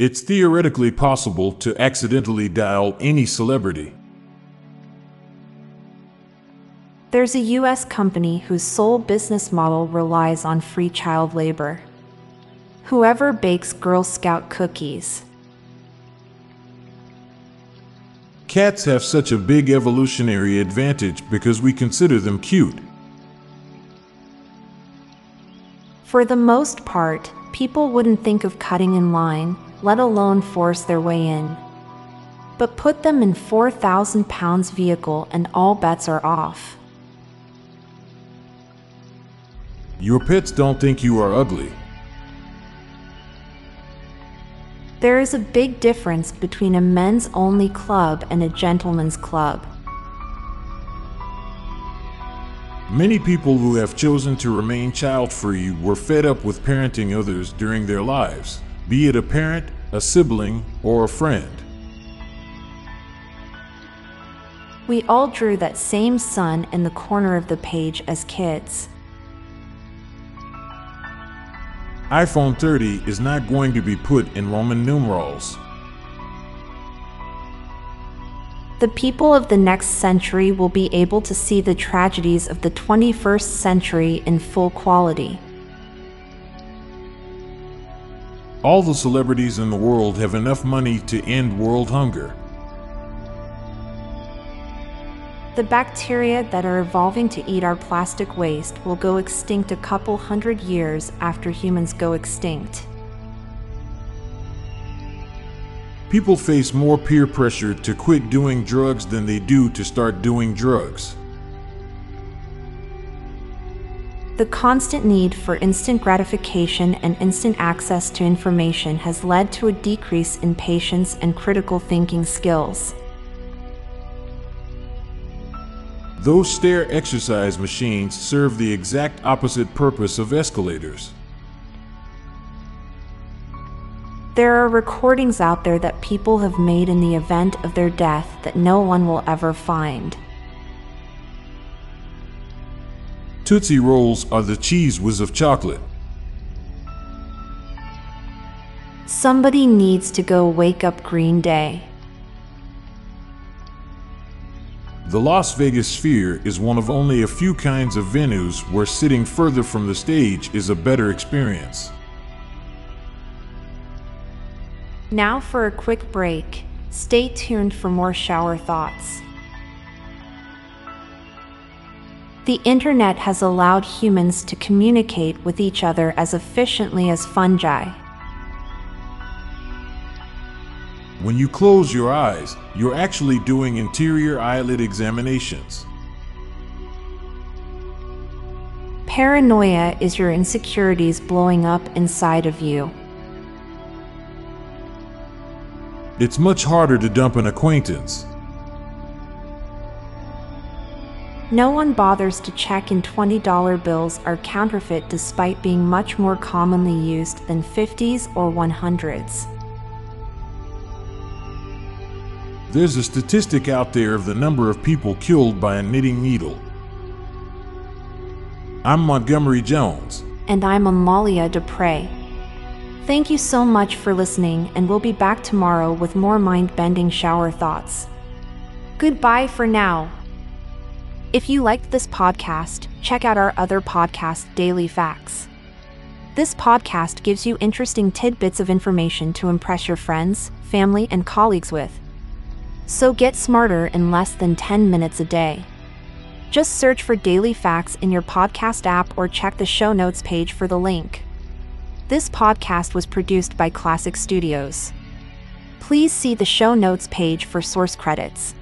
It's theoretically possible to accidentally dial any celebrity. There's a US company whose sole business model relies on free child labor. Whoever bakes Girl Scout cookies. Cats have such a big evolutionary advantage because we consider them cute. For the most part, people wouldn't think of cutting in line, let alone force their way in. But put them in 4,000 pounds vehicle and all bets are off. Your pets don't think you are ugly. There is a big difference between a men's only club and a gentleman's club. Many people who have chosen to remain child free were fed up with parenting others during their lives be it a parent, a sibling, or a friend. We all drew that same sun in the corner of the page as kids. iPhone 30 is not going to be put in Roman numerals. The people of the next century will be able to see the tragedies of the 21st century in full quality. All the celebrities in the world have enough money to end world hunger. The bacteria that are evolving to eat our plastic waste will go extinct a couple hundred years after humans go extinct. People face more peer pressure to quit doing drugs than they do to start doing drugs. The constant need for instant gratification and instant access to information has led to a decrease in patience and critical thinking skills. Those stair exercise machines serve the exact opposite purpose of escalators. There are recordings out there that people have made in the event of their death that no one will ever find. Tootsie Rolls are the Cheez Whiz of chocolate. Somebody needs to go wake up Green Day. The Las Vegas Sphere is one of only a few kinds of venues where sitting further from the stage is a better experience. Now for a quick break. Stay tuned for more shower thoughts. The internet has allowed humans to communicate with each other as efficiently as fungi. When you close your eyes, you're actually doing interior eyelid examinations. Paranoia is your insecurities blowing up inside of you. It's much harder to dump an acquaintance. No one bothers to check in $20 bills are counterfeit despite being much more commonly used than 50s or 100s. There's a statistic out there of the number of people killed by a knitting needle. I'm Montgomery Jones. And I'm Amalia Dupre. Thank you so much for listening, and we'll be back tomorrow with more mind bending shower thoughts. Goodbye for now. If you liked this podcast, check out our other podcast, Daily Facts. This podcast gives you interesting tidbits of information to impress your friends, family, and colleagues with. So get smarter in less than 10 minutes a day. Just search for Daily Facts in your podcast app or check the show notes page for the link. This podcast was produced by Klassic Studios. Please see the show notes page for source credits.